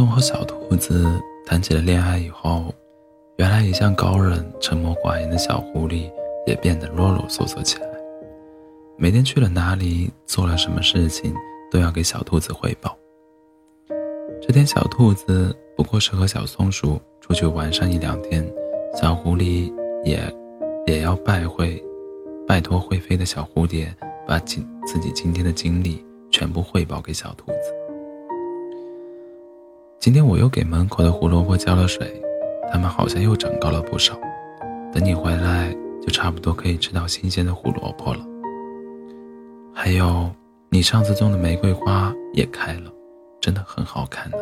从和小兔子谈起了恋爱以后，原来一向高冷、沉默寡言的小狐狸也变得啰啰嗦嗦起来。每天去了哪里，做了什么事情，都要给小兔子汇报。这天，小兔子不过是和小松鼠出去玩上一两天，小狐狸也也要拜会，拜托会飞的小蝴蝶，把今自己今天的经历全部汇报给小兔子。今天我又给门口的胡萝卜浇了水，它们好像又长高了不少。等你回来，就差不多可以吃到新鲜的胡萝卜了。还有，你上次种的玫瑰花也开了，真的很好看呢。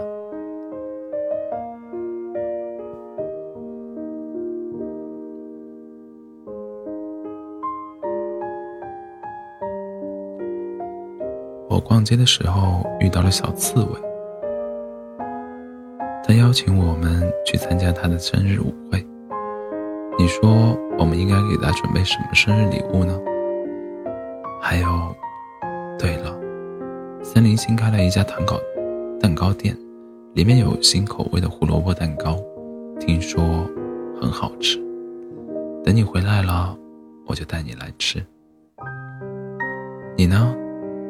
我逛街的时候遇到了小刺猬。他邀请我们去参加他的生日舞会。你说我们应该给他准备什么生日礼物呢？还有，对了，森林新开了一家糖糕蛋糕店，里面有新口味的胡萝卜蛋糕，听说很好吃。等你回来了，我就带你来吃。你呢？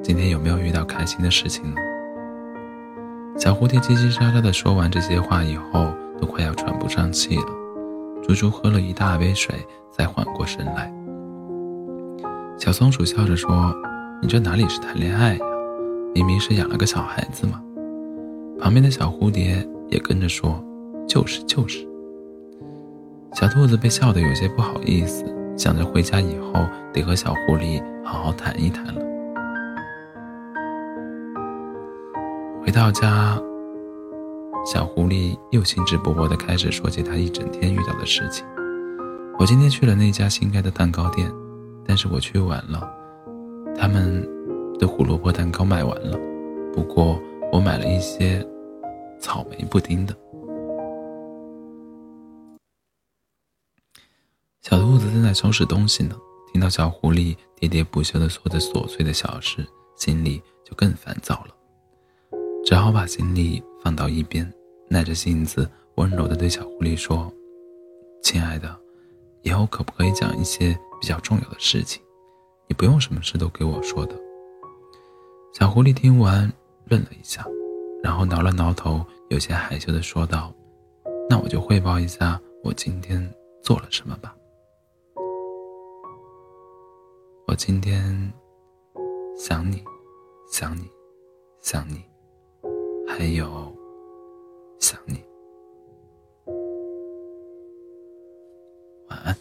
今天有没有遇到开心的事情呢？小蝴蝶叽叽喳喳地说完这些话以后，都快要喘不上气了，足足喝了一大杯水才缓过神来。小松鼠笑着说：“你这哪里是谈恋爱呀，明明是养了个小孩子嘛。”旁边的小蝴蝶也跟着说：“就是就是。”小兔子被笑得有些不好意思，想着回家以后得和小狐狸好好谈一谈了。回到家，小狐狸又兴致勃勃地开始说起他一整天遇到的事情。我今天去了那家新开的蛋糕店，但是我去晚了，他们的胡萝卜蛋糕卖完了。不过我买了一些草莓布丁的。小兔子正在收拾东西呢，听到小狐狸喋喋不休地说着琐碎的小事，心里就更烦躁了。只好把行李放到一边，耐着性子温柔地对小狐狸说：“亲爱的，以后可不可以讲一些比较重要的事情？你不用什么事都给我说的。”小狐狸听完愣了一下，然后挠了挠头，有些害羞地说道：“那我就汇报一下我今天做了什么吧。我今天想你，想你，想你。”还有，想你。晚安，